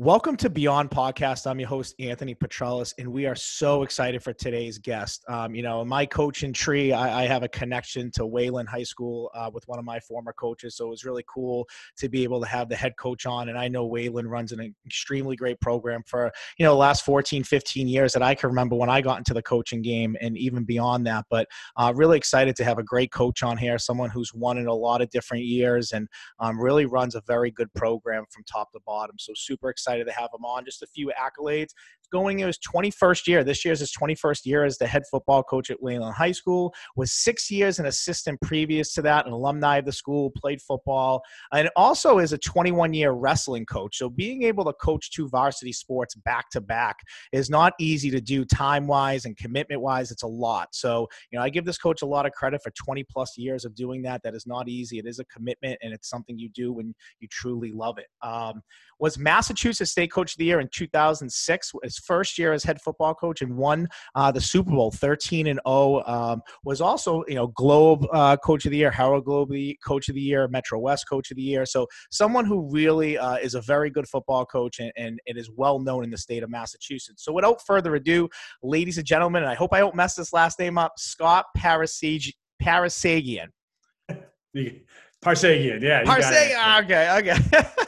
Welcome to Beyond Podcast. I'm your host, Anthony Petrellis, and we are so excited for today's guest. Um, you know, my coaching tree, I, I, have a connection to Wayland High School uh, with one of my former coaches, so it was really cool to be able to have the head coach on. And I know Wayland runs an extremely great program for, you know, the last 14, 15 years that I can remember when I got into the coaching game and even beyond that. But uh, really excited to have a great coach on here, someone who's won in a lot of different years and um, really runs a very good program from top to bottom. So super excited excited to have him on. Just a few accolades. Going in his 21st year. This year's his 21st year as the head football coach at Wayland High School. Was six years an assistant previous to that, an alumni of the school, played football, and also is a 21 year wrestling coach. So being able to coach two varsity sports back to back is not easy to do time wise and commitment wise. It's a lot. So, you know, I give this coach a lot of credit for 20 plus years of doing that. That is not easy. It is a commitment and it's something you do when you truly love it. Um, was Massachusetts State Coach of the Year in 2006. His first year as head football coach and won uh, the Super Bowl 13 and 0. Um, was also you know Globe uh, Coach of the Year, Herald Globe Coach of the Year, Metro West Coach of the Year. So someone who really uh, is a very good football coach and, and it is well known in the state of Massachusetts. So without further ado, ladies and gentlemen, and I hope I don't mess this last name up, Scott Parasag- Parseghian. Parsegian, yeah. Parseghian, okay, okay.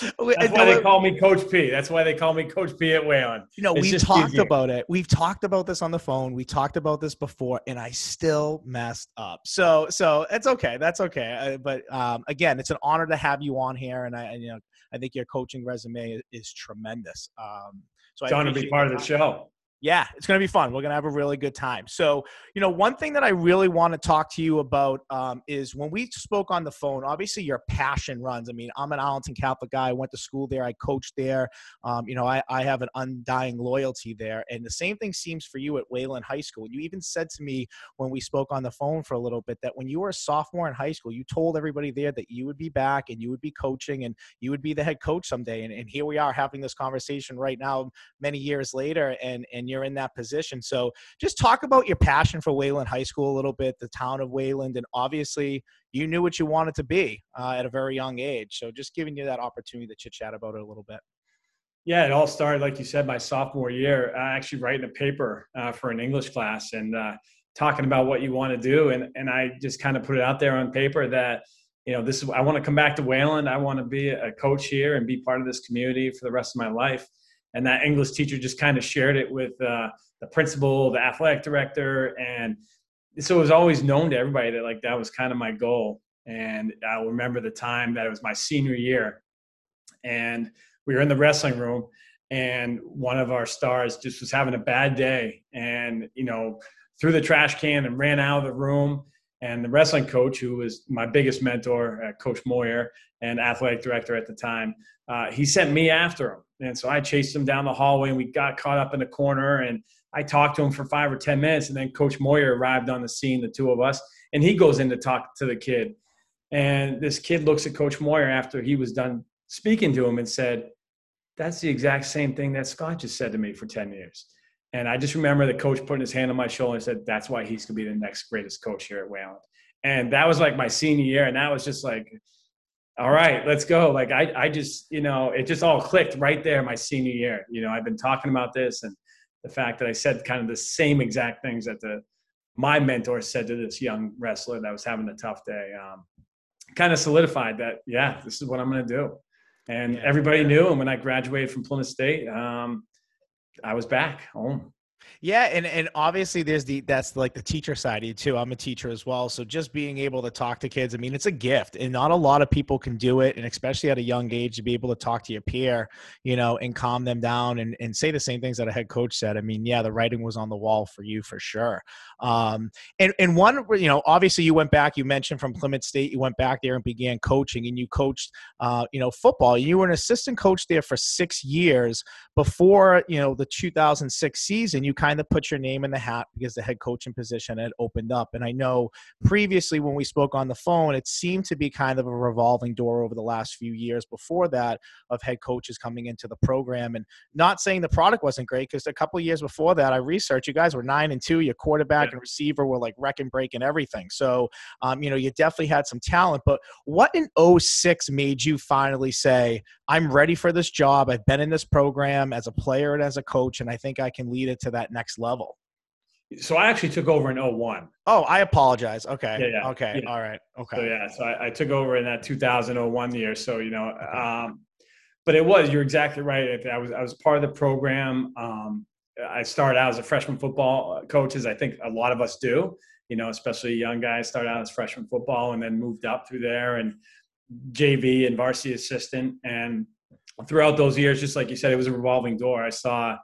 That's why they call me Coach P. That's why they call me Coach P at Wayland. You know, we've talked easier. about it. We've talked about this on the phone. We talked about this before, and I still messed up. So, so it's okay. That's okay. Uh, but um, again, it's an honor to have you on here, and I, you know, I think your coaching resume is, is tremendous. Um, so, it's honor to be part of the show yeah, it's going to be fun. We're going to have a really good time. So, you know, one thing that I really want to talk to you about um, is when we spoke on the phone, obviously your passion runs. I mean, I'm an Arlington Catholic guy. I went to school there. I coached there. Um, you know, I, I have an undying loyalty there. And the same thing seems for you at Wayland High School. You even said to me when we spoke on the phone for a little bit that when you were a sophomore in high school, you told everybody there that you would be back and you would be coaching and you would be the head coach someday. And, and here we are having this conversation right now, many years later. And, and you're in that position. So just talk about your passion for Wayland High School a little bit, the town of Wayland, and obviously you knew what you wanted to be uh, at a very young age. So just giving you that opportunity to chit chat about it a little bit. Yeah, it all started, like you said, my sophomore year, uh, actually writing a paper uh, for an English class and uh, talking about what you want to do. And, and I just kind of put it out there on paper that, you know, this is, I want to come back to Wayland. I want to be a coach here and be part of this community for the rest of my life and that English teacher just kind of shared it with uh, the principal, the athletic director, and so it was always known to everybody that like that was kind of my goal. And I'll remember the time that it was my senior year, and we were in the wrestling room, and one of our stars just was having a bad day, and you know threw the trash can and ran out of the room. And the wrestling coach, who was my biggest mentor, uh, Coach Moyer, and athletic director at the time, uh, he sent me after him and so I chased him down the hallway and we got caught up in the corner and I talked to him for five or 10 minutes. And then Coach Moyer arrived on the scene, the two of us, and he goes in to talk to the kid. And this kid looks at Coach Moyer after he was done speaking to him and said, That's the exact same thing that Scott just said to me for 10 years. And I just remember the coach putting his hand on my shoulder and said, That's why he's going to be the next greatest coach here at Wayland. And that was like my senior year. And that was just like, all right, let's go. Like I, I just, you know, it just all clicked right there my senior year. You know, I've been talking about this and the fact that I said kind of the same exact things that the my mentor said to this young wrestler that was having a tough day. Um, kind of solidified that, yeah, this is what I'm going to do. And yeah, everybody yeah. knew. And when I graduated from Plymouth State, um, I was back home. Yeah, and and obviously there's the that's like the teacher side of you too. I'm a teacher as well, so just being able to talk to kids, I mean, it's a gift, and not a lot of people can do it, and especially at a young age to be able to talk to your peer, you know, and calm them down and and say the same things that a head coach said. I mean, yeah, the writing was on the wall for you for sure. Um, and and one, you know, obviously you went back. You mentioned from Plymouth State, you went back there and began coaching, and you coached, uh, you know, football. You were an assistant coach there for six years before you know the 2006 season. You you kind of put your name in the hat because the head coaching position had opened up. And I know previously when we spoke on the phone, it seemed to be kind of a revolving door over the last few years before that of head coaches coming into the program. And not saying the product wasn't great because a couple years before that, I researched you guys were nine and two. Your quarterback yeah. and receiver were like wreck and break and everything. So, um, you know, you definitely had some talent. But what in 06 made you finally say, I'm ready for this job? I've been in this program as a player and as a coach, and I think I can lead it to that next level. So I actually took over in 01. Oh, I apologize. Okay. Yeah, yeah. Okay. Yeah. All right. Okay. So yeah, so I, I, took over in that 2001 year. So you know, um, but it was you're exactly right. I was I was part of the program. Um, I started out as a freshman football coach, as I think a lot of us do. You know, especially young guys start out as freshman football and then moved up through there and JV and varsity assistant. And throughout those years, just like you said, it was a revolving door. I saw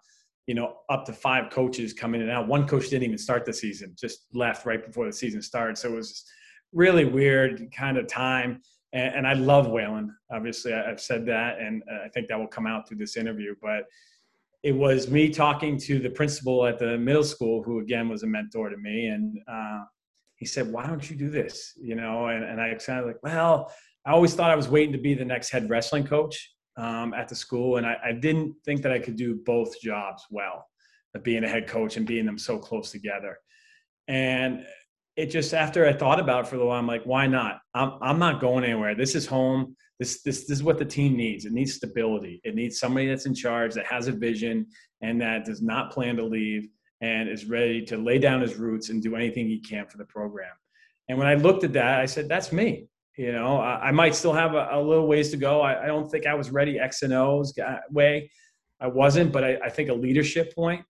you know, up to five coaches coming in and out. One coach didn't even start the season, just left right before the season started. So it was really weird kind of time. And, and I love Wayland. Obviously, I've said that, and I think that will come out through this interview. But it was me talking to the principal at the middle school, who again was a mentor to me, and uh, he said, "Why don't you do this?" You know, and, and I kind of like, well, I always thought I was waiting to be the next head wrestling coach, um, at the school, and I, I, didn't think that I could do both jobs well, of being a head coach and being them so close together. And it just after I thought about it for a while, I'm like, why not? I'm I'm not going anywhere. This is home. This this this is what the team needs. It needs stability. It needs somebody that's in charge that has a vision and that does not plan to leave and is ready to lay down his roots and do anything he can for the program. And when I looked at that, I said, that's me. You know, I, I might still have a, a, little ways to go. I, I, don't think I was ready X and O's way. I wasn't, but I, I think a leadership point,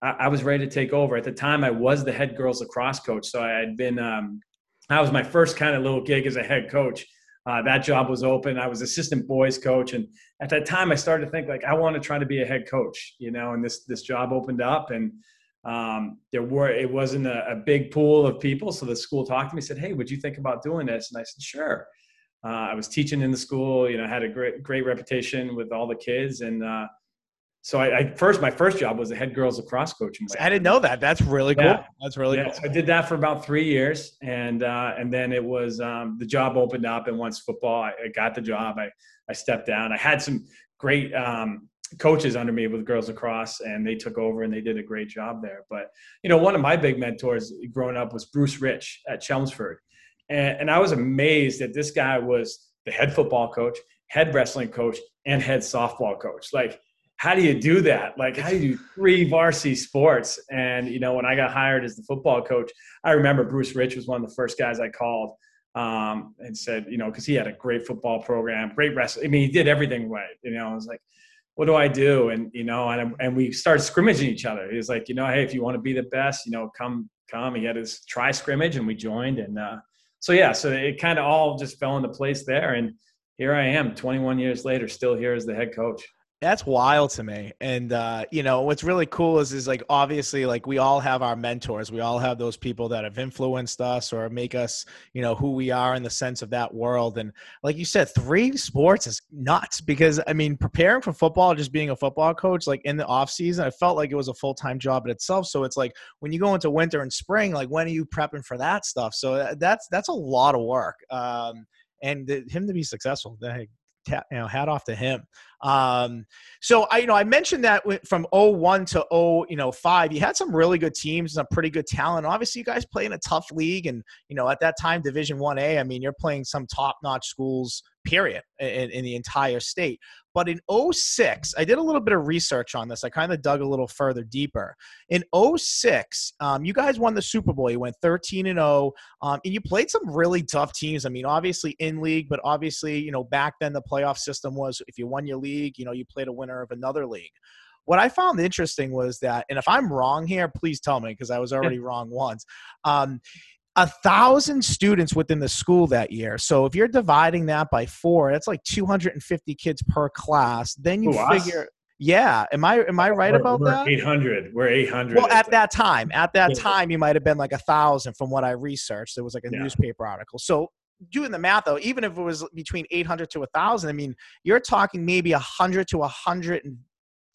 I, I, was ready to take over. At the time, I was the head girls lacrosse coach. So I had been, um, that was my first kind of little gig as a head coach. Uh, that job was open. I was assistant boys coach, and at that time, I started to think like I want to try to be a head coach, you know. And this this job opened up, and um, there were it wasn't a, a, big pool of people so the school talked to me said hey would you think about doing this and i said sure uh, i was teaching in the school you know had a great great reputation with all the kids and uh, so I, I, first my first job was a head girls lacrosse coach. I didn't know that. That's really cool. Yeah. That's really yeah. cool. So I did that for about three years, and uh, and then it was um, the job opened up, and once football, I, I, got the job. I I stepped down. I had some great um, coaches under me with girls lacrosse and they took over and they did a great job there. But you know one of my big mentors growing up was bruce rich at chelmsford. And, and i was amazed that this guy was the head football coach head wrestling coach and head softball coach. Like how do you do that? Like how do you do three varsity sports? And you know when i got hired as the football coach i remember bruce rich was one of the first guys i called um, and said, you know, because he had a great football program, great wrestling. I mean, he did everything right. You know, I was like, what do I do? And you know, and and we started scrimmaging each other. He was like, you know, hey, if you want to be the best, you know, come come. He had his try scrimmage, and we joined. And uh, so yeah, so it kind of all just fell into place there. And here I am, 21 years later, still here as the head coach. That's wild to me. And uh, you know, what's really cool is is like obviously like we all have our mentors. We all have those people that have influenced us or make us, you know, who we are in the sense of that world. And like you said, three sports is nuts because I mean, preparing for football, just being a football coach, like in the off season, I felt like it was a full time job in itself. So it's like when you go into winter and spring, like when are you prepping for that stuff? So uh, that's that's a lot of work. Um, and him to be successful, you know, hat off to him. Um, so I, you know, I mentioned that from 01 to 0, you know, five, you had some really good teams, and some pretty good talent. Obviously, you guys play in a tough league, and you know, at that time, Division One A. I mean, you're playing some top-notch schools period in, in, the entire state. But in 06, I did a little bit of research on this. I kind of dug a little further deeper. In 06, um, you guys won the Super Bowl. You went 13 and 0, um, and you played some really tough teams. I mean, obviously in league, but obviously, you know, back then the playoff system was if you won your league, you know, you played a winner of another league. What I found interesting was that, and if I'm wrong here, please tell me because I was already wrong once. Um, a thousand students within the school that year. So if you're dividing that by four, that's like 250 kids per class. Then you Ooh, figure, us? yeah. Am I am I right we're, about we're that? 800. We're 800. Well, at that time, at that yeah. time, you might have been like a thousand from what I researched. There was like a yeah. newspaper article. So doing the math though, even if it was between 800 to a thousand, I mean, you're talking maybe a hundred to a hundred and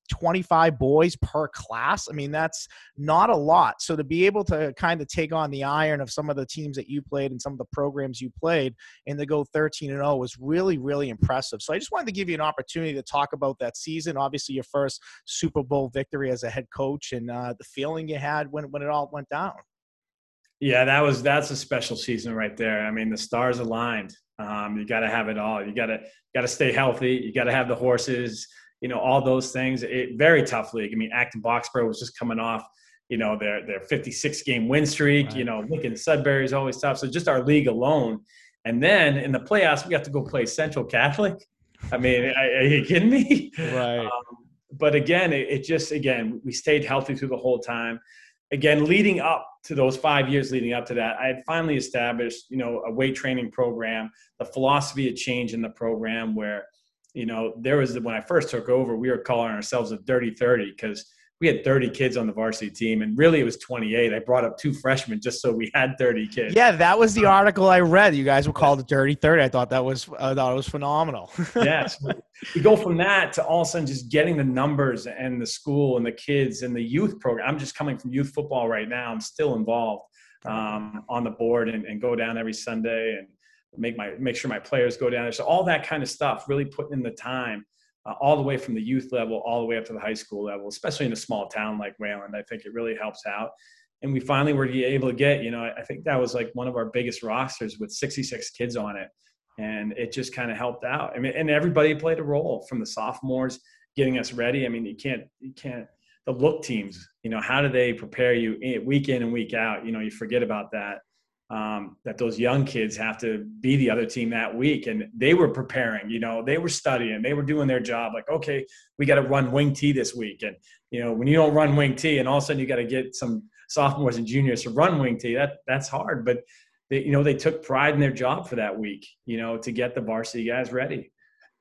25 boys per class. I mean, that's not a lot. So to be able to kind of take on the iron of some of the teams that you played and some of the programs you played and to go 13 and 0 was really, really impressive. So I just wanted to give you an opportunity to talk about that season. Obviously, your first Super Bowl victory as a head coach and uh, the feeling you had when, when it all went down. Yeah, that was that's a special season right there. I mean, the stars aligned. Um, you got to have it all. You got to got to stay healthy. You got to have the horses. You know, all those things. It, very tough league. I mean, Acton Boxborough was just coming off. You know, their their 56 game win streak. Right. You know, Lincoln Sudbury is always tough. So just our league alone, and then in the playoffs, we got to go play Central Catholic. I mean, are, you kidding me? Right. Um, but again, it, it just again we stayed healthy through the whole time again, leading up to those five years leading up to that, I had finally established, you know, a weight training program. The philosophy had changed in the program where, you know, there was when I first took over, we were calling ourselves a dirty 30 because we had 30 kids on the varsity team and really it was 28 i brought up two freshmen just so we had 30 kids. Yeah that was the article i read. You guys were called a dirty 30 i thought that was i thought it was phenomenal. Yes. We go from that to all of a sudden just getting the numbers and the school and the kids and the youth program. I'm just coming from youth football right now. I'm still involved um, on the board and, and go down every sunday and make my make sure my players go down there so all that kind of stuff really putting in the time uh, all the way from the youth level all the way up to the high school level, especially in a small town like Wayland. I think it really helps out. And we finally were able to get, you know, I think that was like one of our biggest rosters with 66 kids on it. And it just kind of helped out. I mean, and everybody played a role from the sophomores getting us ready. I mean, you can't, you can't, the look teams, you know, how do they prepare you week in and week out? You know, you forget about that um, that those young kids have to be the other team that week. And they were preparing, you know, they were studying, they were doing their job. Like, okay, we got to run wing T this week. And, you know, when you don't run wing T and all of a sudden you got to get some sophomores and juniors to run wing T, that that's hard. But, they, you know, they took pride in their job for that week, you know, to get the varsity guys ready.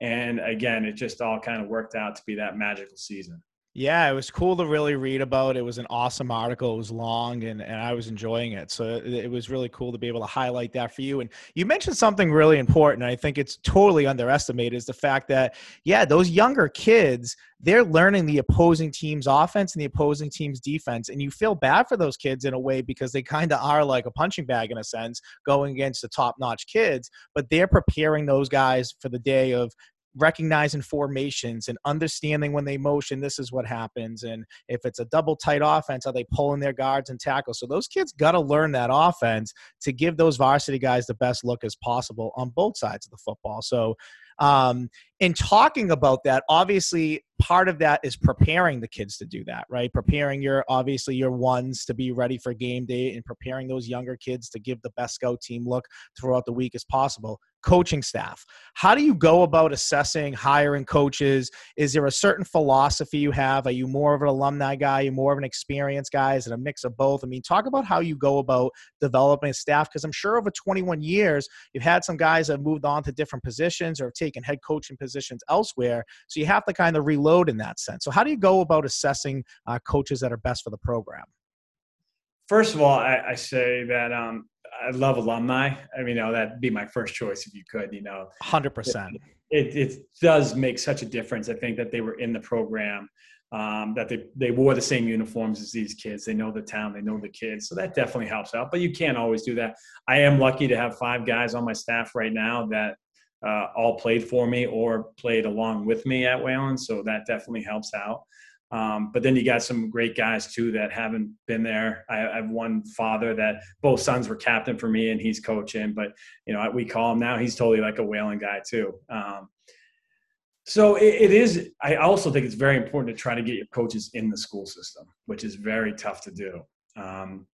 And again, it just all kind of worked out to be that magical season. Yeah, it was cool to really read about. It was an awesome article. It was long and, and I was enjoying it. So it, it, was really cool to be able to highlight that for you. And you mentioned something really important. I think it's totally underestimated is the fact that, yeah, those younger kids, they're learning the opposing team's offense and the opposing team's defense. And you feel bad for those kids in a way because they kind of are like a punching bag in a sense going against the top notch kids, but they're preparing those guys for the day of recognizing formations and understanding when they motion, this is what happens. And if it's a double tight offense, are they pulling their guards and tackles? So those kids got to learn that offense to give those varsity guys the best look as possible on both sides of the football. So um, in talking about that, obviously part of that is preparing the kids to do that, right? Preparing your obviously your ones to be ready for game day and preparing those younger kids to give the best scout team look throughout the week as possible coaching staff. How do you go about assessing hiring coaches? Is there a certain philosophy you have? Are you more of an alumni guy? Are you more of an experienced guy? Is it a mix of both? I mean, talk about how you go about developing staff because I'm sure over 21 years, you've had some guys that have moved on to different positions or have taken head coaching positions elsewhere. So you have to kind of reload in that sense. So, how do you go about assessing uh, coaches that are best for the program? First of all, I, I say that um, I love alumni. I mean, you know, that'd be my first choice if you could, you know. 100%. It, it, does make such a difference. I think that they were in the program, um, that they, they wore the same uniforms as these kids. They know the town, they know the kids. So that definitely helps out. But you can't always do that. I am lucky to have five guys on my staff right now that uh, all played for me or played along with me at Wayland. So that definitely helps out. Um, but then you got some great guys too that haven't been there. I, I, have one father that both sons were captain for me, and he's coaching. But you know, we call him now. He's totally like a Wayland guy too. Um, so it, it is. I also think it's very important to try to get your coaches in the school system, which is very tough to do. Um,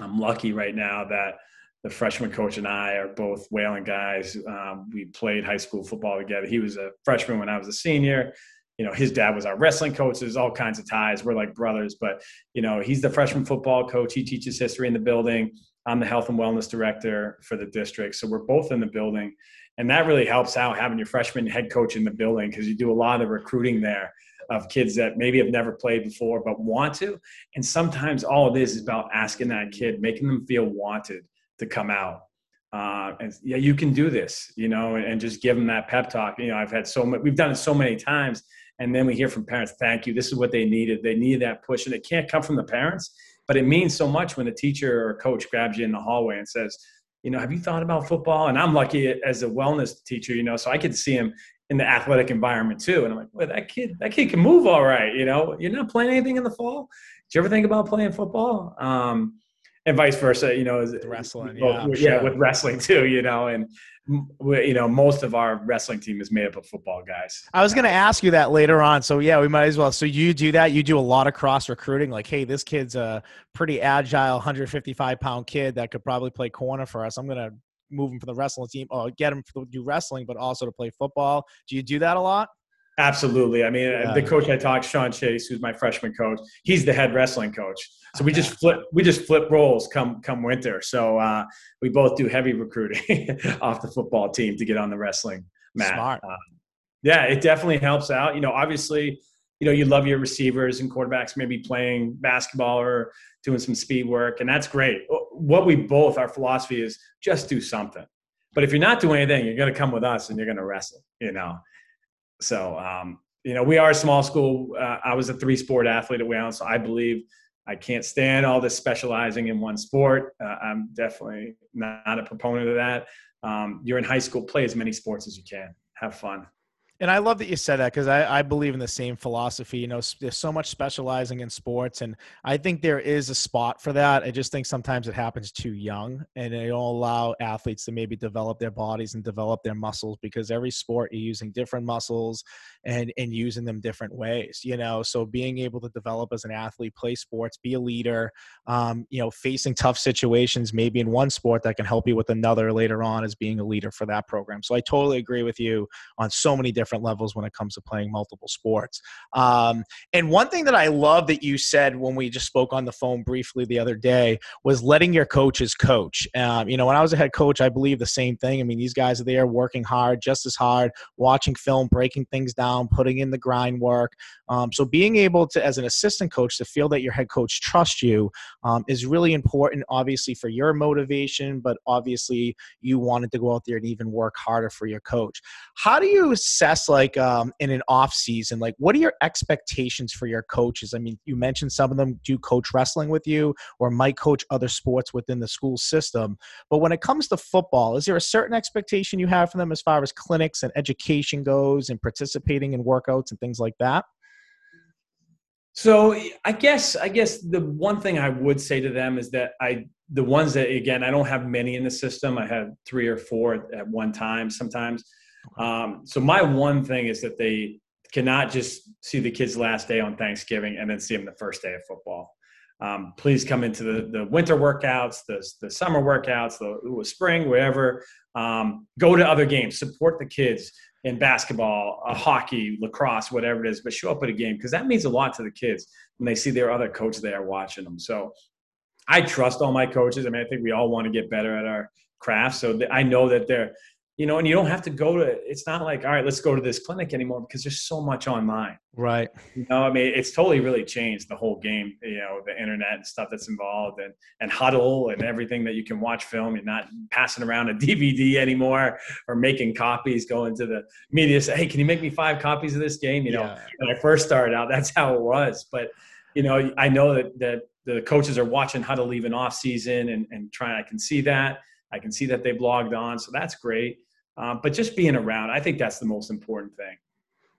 I'm lucky right now that the freshman coach and I are both Wayland guys. Um, we played high school football together. He was a freshman when I was a senior you know, his dad was our wrestling coach. There's all kinds of ties. We're like brothers, but you know, he's the freshman football coach. He teaches history in the building. I'm the health and wellness director for the district. So we're both in the building. And that really helps out having your freshman head coach in the building because you do a lot of recruiting there of kids that maybe have never played before but want to. And sometimes all it is is about asking that kid, making them feel wanted to come out. uh, and yeah, you can do this, you know, and, and, just give them that pep talk. You know, I've had so much, we've done it so many times. And then we hear from parents, thank you. This is what they needed. They needed that push. And it can't come from the parents, but it means so much when the teacher or coach grabs you in the hallway and says, you know, have you thought about football? And I'm lucky as a wellness teacher, you know, so I could see him in the athletic environment too. And I'm like, well, that kid, that kid can move all right. You know, you're not playing anything in the fall. Did you ever think about playing football? Um, and vice versa, you know, with wrestling, yeah, yeah, sure. with wrestling too, you know, and you know, most of our wrestling team is made up of football guys. I was going to ask you that later on, so yeah, we might as well. So you do that? You do a lot of cross recruiting, like, hey, this kid's a pretty agile, 155 pound kid that could probably play corner for us. I'm going to move him from the wrestling team, or get him to do wrestling, but also to play football. Do you do that a lot? Absolutely. I mean, yeah. the coach I talked, Sean Chase, who's my freshman coach, he's the head wrestling coach. So we just flip we just flip roles come come winter. So uh, we both do heavy recruiting off the football team to get on the wrestling mat. Smart. Uh, yeah, it definitely helps out. You know, obviously, you know, you love your receivers and quarterbacks maybe playing basketball or doing some speed work, and that's great. What we both our philosophy is just do something. But if you're not doing anything, you're going to come with us and you're going to wrestle. You know, so, um, you know, we are a small school. Uh, I was a three sport athlete at Wayland, so I believe I can't stand all this specializing in one sport. Uh, I'm definitely not a proponent of that. Um, you're in high school, play as many sports as you can, have fun. And I love that you said that because I, I, believe in the same philosophy. You know, there's so much specializing in sports, and I think there is a spot for that. I just think sometimes it happens too young, and they don't allow athletes to maybe develop their bodies and develop their muscles because every sport you're using different muscles and and using them different ways. You know, so being able to develop as an athlete, play sports, be a leader, um, you know, facing tough situations maybe in one sport that can help you with another later on as being a leader for that program. So I totally agree with you on so many different different levels when it comes to playing multiple sports. Um, and one thing that I love that you said when we just spoke on the phone briefly the other day was letting your coaches coach. Um, you know, when I was a head coach, I believe the same thing. I mean, these guys are there working hard, just as hard, watching film, breaking things down, putting in the grind work. Um, so being able to, as an assistant coach, to feel that your head coach trusts you um, is really important, obviously, for your motivation, but obviously you wanted to go out there and even work harder for your coach. How do you assess, like, um, in an off season, like, what are your expectations for your coaches? I mean, you mentioned some of them do coach wrestling with you or might coach other sports within the school system. But when it comes to football, is there a certain expectation you have for them as far as clinics and education goes and participating in workouts and things like that? So I guess I guess the one thing I would say to them is that I the ones that again I don't have many in the system. I have three or four at one time sometimes. Um, so my one thing is that they cannot just see the kids last day on Thanksgiving and then see them the first day of football. Um, please come into the, the winter workouts, the, the summer workouts, the, the spring, whatever. Um, go to other games, support the kids in basketball, uh, hockey, lacrosse, whatever it is, but show up at a game because that means a lot to the kids when they see their other coach there watching them. So I trust all my coaches. I mean, I think we all want to get better at our craft. So I know that they're you know, and you don't have to go to, it's not like, all right, let's go to this clinic anymore because there's so much online. Right. You know, I mean, it's totally really changed the whole game, you know, the internet and stuff that's involved and, and Hudl and everything that you can watch film. You're not passing around a DVD anymore or making copies, going to the media, say, hey, can you make me five copies of this game? You know, yeah. when I first started out, that's how it was. But, you know, I know that, that the coaches are watching Hudl even off season and, and trying, I can see that I can see that they've logged on, so that's great. Um, but just being around, I think that's the most important thing.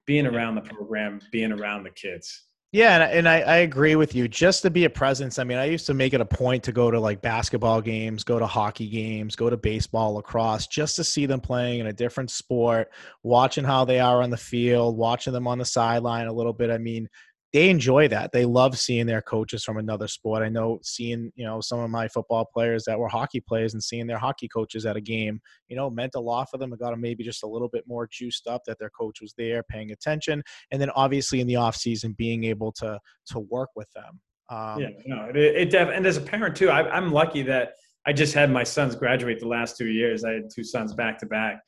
Being around the program, being around the kids. Yeah, and, and I, I, agree with you. Just to be a presence. I mean, I used to make it a point to go to like basketball games, go to hockey games, go to baseball, lacrosse, just to see them playing in a different sport, watching how they are on the field, watching them on the sideline a little bit. I mean, they enjoy that. They love seeing their coaches from another sport. I know seeing, you know, some of my football players that were hockey players and seeing their hockey coaches at a game, you know, meant a lot for them. It got them maybe just a little bit more juiced up that their coach was there paying attention. And then obviously in the off season, being able to, to work with them. Um, yeah, no, it, it def- and as a parent too, I, I'm lucky that I just had my sons graduate the last two years. I had two sons back to back.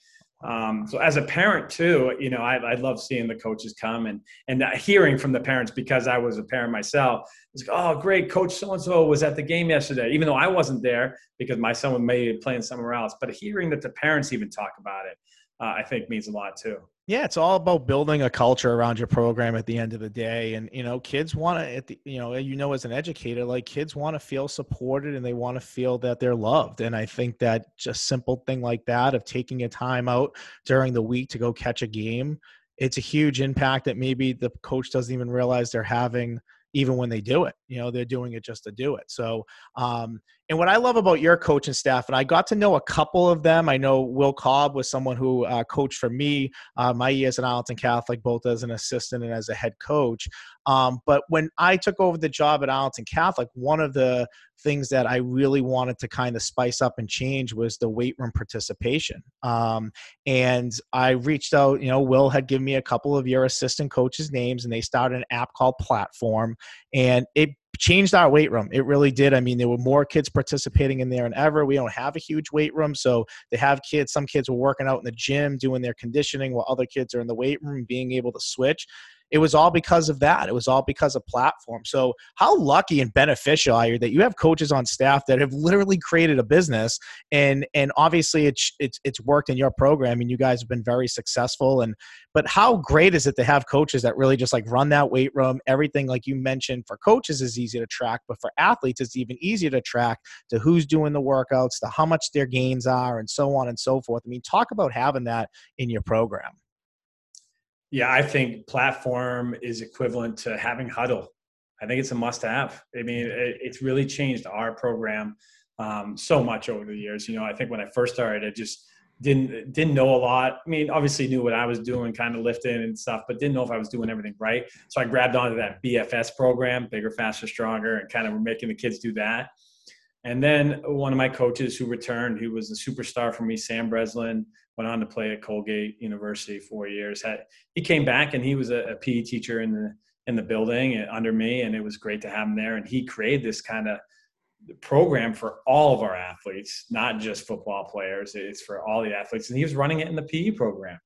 Um, so as a parent too, you know, I, I love seeing the coaches come and and hearing from the parents because I was a parent myself. It's like, oh, great, Coach so and so was at the game yesterday, even though I wasn't there because my son may be playing somewhere else. But hearing that the parents even talk about it, uh, I think means a lot too. Yeah, it's all about building a culture around your program at the end of the day. And, you know, kids want to, you know, you know, as an educator, like kids want to feel supported and they want to feel that they're loved. And I think that just simple thing like that of taking a time out during the week to go catch a game, it's a huge impact that maybe the coach doesn't even realize they're having even when they do it. You know, they're doing it just to do it. So, um, and what I love about your coaching staff, and I got to know a couple of them. I know Will Cobb was someone who uh, coached for me uh, my years at Arlington Catholic, both as an assistant and as a head coach. Um, but when I took over the job at Arlington Catholic, one of the things that I really wanted to kind of spice up and change was the weight room participation. Um, and I reached out, you know, Will had given me a couple of your assistant coaches' names, and they started an app called Platform, and it changed our weight room. It really did. I mean, there were more kids participating in there than ever. We don't have a huge weight room, so they have kids. Some kids were working out in the gym, doing their conditioning, while other kids are in the weight room, being able to switch it was all because of that. It was all because of platform. So how lucky and beneficial are you that you have coaches on staff that have literally created a business and and obviously it's it's it's worked in your program and you guys have been very successful and but how great is it to have coaches that really just like run that weight room everything like you mentioned for coaches is easy to track but for athletes it's even easier to track to who's doing the workouts to how much their gains are and so on and so forth i mean talk about having that in your program yeah, I think platform is equivalent to having Hudl. I think it's a must-have. I mean, it, it's really changed our program um, so much over the years. You know, I think when I first started, I just didn't didn't know a lot. I mean, obviously knew what I was doing, kind of lifting and stuff, but didn't know if I was doing everything right. So I grabbed onto that BFS program, bigger, faster, stronger, and kind of were making the kids do that. And then one of my coaches who returned, who was a superstar for me, Sam Breslin, went on to play at Colgate University four years. Had, he came back and he was a, a PE teacher in the in the building uh, under me, and it was great to have him there. And he created this kind of program for all of our athletes, not just football players. It's for all the athletes, and he was running it in the PE program.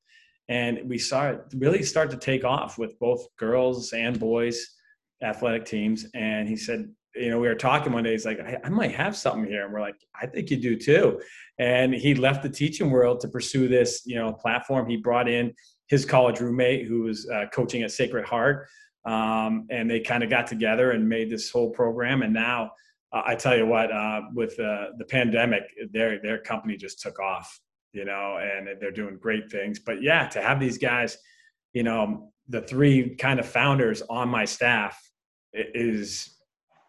And we saw it really start to take off with both girls and boys athletic teams. And he said, you know, we were talking one day. He's like, I, I, might have something here, and we're like, I think you do too. And he left the teaching world to pursue this, you know, platform. He brought in his college roommate who was uh, coaching at Sacred Heart, um, and they kind of got together and made this whole program. And now, uh, I tell you what, uh, with the pandemic, their their company just took off, you know, and they're doing great things. But yeah, to have these guys, you know, the three kind of founders on my staff is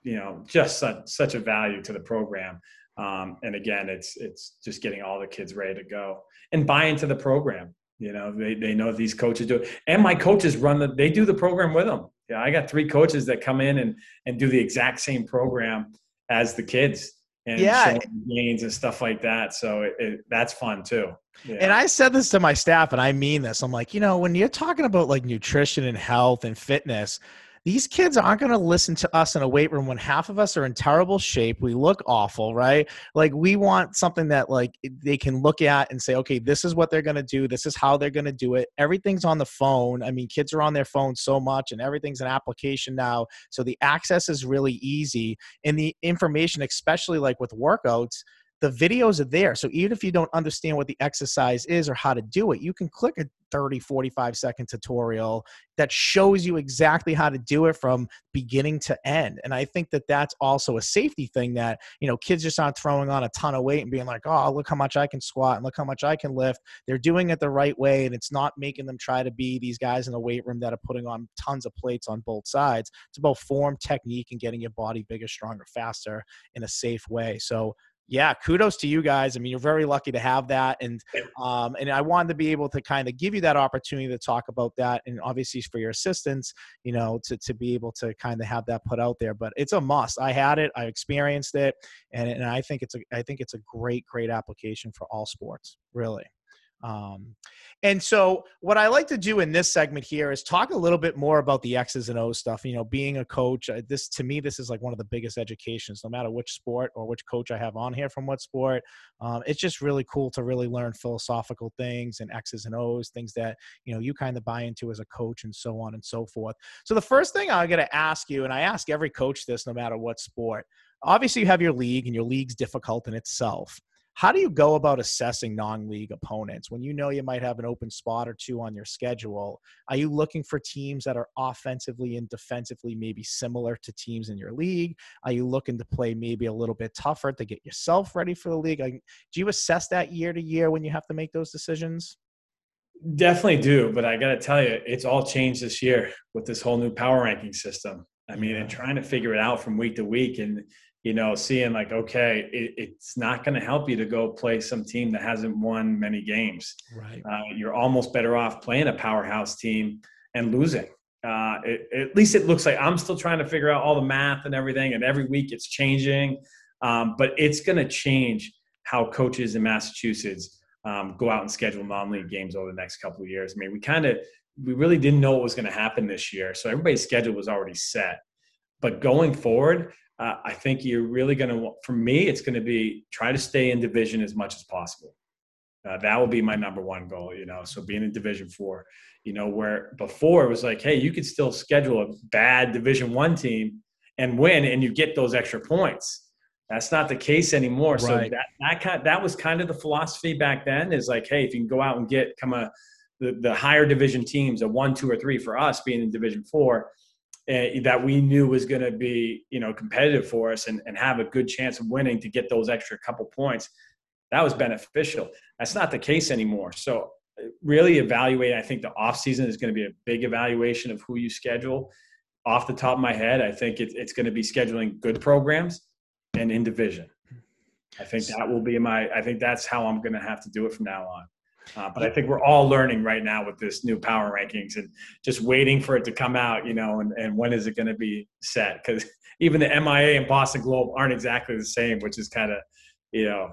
you know just such such a value to the program. Um, and again it's it's just getting all the kids ready to go and buy into the program. You know they, they know these coaches do it. And my coaches run the they do the program with them. Yeah i got three coaches that come in and and do the exact same program as the kids and yeah. gains and stuff like that. So it, it, that's fun too. Yeah. And I said this to my staff, and I mean this. I'm like, you know, when you're talking about like nutrition and health and fitness, these kids aren't going to listen to us in a weight room when half of us are in terrible shape. We look awful right? Like we want something that like they can look at and say okay this is what they're going to do. This is how they're going to do it. Everything's on the phone. I mean kids are on their phone so much and everything's an application now so the access is really easy. And the information especially like with workouts the videos are there. So even if you don't understand what the exercise is or how to do it, you can click a 30, 45 second tutorial that shows you exactly how to do it from beginning to end. And I think that that's also a safety thing that, you know, kids just aren't throwing on a ton of weight and being like, oh, look how much I can squat and look how much I can lift. They're doing it the right way. And it's not making them try to be these guys in the weight room that are putting on tons of plates on both sides. It's about form, technique, and getting your body bigger, stronger, faster in a safe way. So, yeah, kudos to you guys. I mean, you're very lucky to have that, and um, and I wanted to be able to kind of give you that opportunity to talk about that, and obviously for your assistance, you know, to to be able to kind of have that put out there. But it's a must. I had it, I experienced it, and and I think it's a I think it's a great great application for all sports, really. Um, and so, what I like to do in this segment here is talk a little bit more about the X's and O's stuff. You know, being a coach, uh, this to me, this is like one of the biggest educations, no matter which sport or which coach I have on here from what sport. Um, it's just really cool to really learn philosophical things and X's and O's, things that you know you kind of buy into as a coach, and so on and so forth. So, the first thing I'm going to ask you, and I ask every coach this, no matter what sport. Obviously, you have your league, and your league's difficult in itself how do you go about assessing non-league opponents when you know you might have an open spot or two on your schedule? Are you looking for teams that are offensively and defensively maybe similar to teams in your league? Are you looking to play maybe a little bit tougher to get yourself ready for the league? do you assess that year to year when you have to make those decisions? Definitely do, but I got to tell you, it's all changed this year with this whole new power ranking system. I mean, and trying to figure it out from week to week, and you know, seeing like, okay, it, it's not going to help you to go play some team that hasn't won many games. Right. Uh, you're almost better off playing a powerhouse team and losing. Uh, it, at least it looks like I'm still trying to figure out all the math and everything, and every week it's changing. Um, but it's going to change how coaches in Massachusetts um, go out and schedule non-league games over the next couple of years. I mean, we kind of we really didn't know what was going to happen this year, so everybody's schedule was already set. But going forward, uh, I think you're really going to, for me, it's going to be try to stay in division as much as possible. Uh, that will be my number one goal, you know. So being in Division Four, you know, where before it was like, hey, you could still schedule a bad Division One team and win, and you get those extra points. That's not the case anymore. Right. So that that kind that was kind of the philosophy back then. Is like, hey, if you can go out and get come a the, the higher division teams, a one, two, or three for us being in Division Four, uh, that we knew was going to be you know competitive for us and, and have a good chance of winning to get those extra couple points that was beneficial. That's not the case anymore. So uh, really evaluate i think the off season is going to be a big evaluation of who you schedule. Off the top of my head i think it, it's going to be scheduling good programs and in division. I think that will be my i think that's how i'm going to have to do it from now on uh, but I think we're all learning right now with this new power rankings and just waiting for it to come out, you know, and, and when is it going to be set? Because even the MIAA and Boston Globe aren't exactly the same, which is kind of, you know,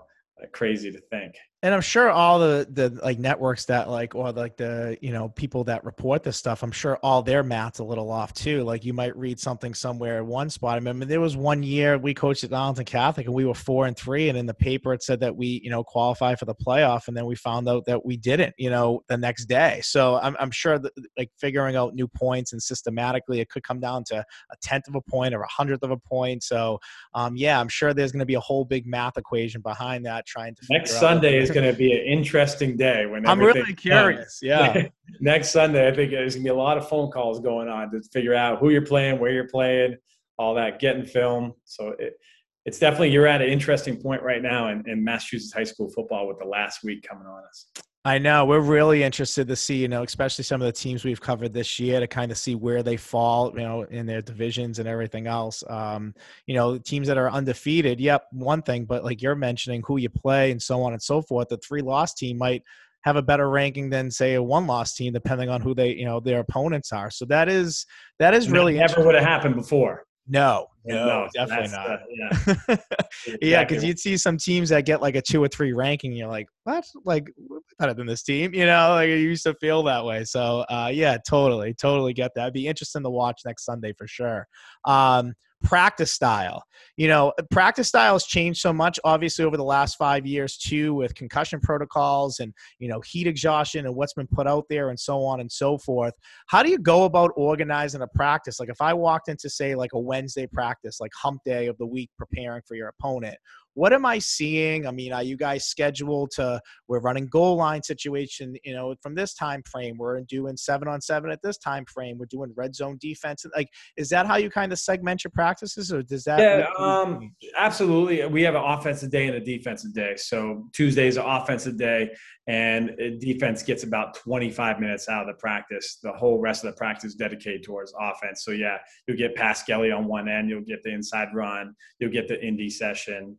crazy to think and i'm sure all the the like networks that like or like the you know people that report this stuff i'm sure all their math's a little off too. Like you might read something somewhere at one spot. I remember there was one year we coached at arlington catholic and we were four and three and in the paper it said that we you know qualify for the playoff and then we found out that we didn't you know the next day. So i'm, I'm sure that like figuring out new points and systematically it could come down to a tenth of a point or a hundredth of a point. So um, yeah i'm sure there's going to be a whole big math equation behind that trying to figure out. next sunday is going to be an interesting day. When I'm really curious. Yeah. Next Sunday, I think there's going to be a lot of phone calls going on to figure out who you're playing, where you're playing, all that, getting film. So it, it's definitely you're at an interesting point right now in, in Massachusetts high school football with the last week coming on us. I know we're really interested to see, you know, especially some of the teams we've covered this year to kind of see where they fall, you know, in their divisions and everything else. Um, you know, teams that are undefeated, yep, one thing, but like you're mentioning who you play and so on and so forth. The three loss team might have a better ranking than say a one loss team, depending on who they, you know, their opponents are. So that is that is really never would have happened before. No, no, no definitely not. Uh, yeah, exactly. yeah, because you'd see some teams that get like a two or three ranking. you're like, what? Like better than this team, you know? Like you used to feel that way. So, uh, yeah, totally, totally get that. It'd be interesting to watch next Sunday for sure. Um, practice style. You know, practice style has changed so much, obviously, over the last five years, too, with concussion protocols and, you know, heat exhaustion and what's been put out there and so on and so forth. How do you go about organizing a practice? Like, if I walked into, say, like a Wednesday practice, like hump day of the week, preparing for your opponent, what am I seeing? I mean, are you guys scheduled to? We're running goal line situation, you know, from this time frame. We're doing seven on seven at this time frame. We're doing red zone defense. Like, is that how you kind of segment your practices, or does that? Yeah, um, absolutely. We have an offensive day and a defensive day. So Tuesday is an offensive day, and defense gets about 25 minutes out of the practice. The whole rest of the practice is dedicated towards offense. So yeah, you'll get pass skelly on one end, you'll get the inside run, you'll get the indie session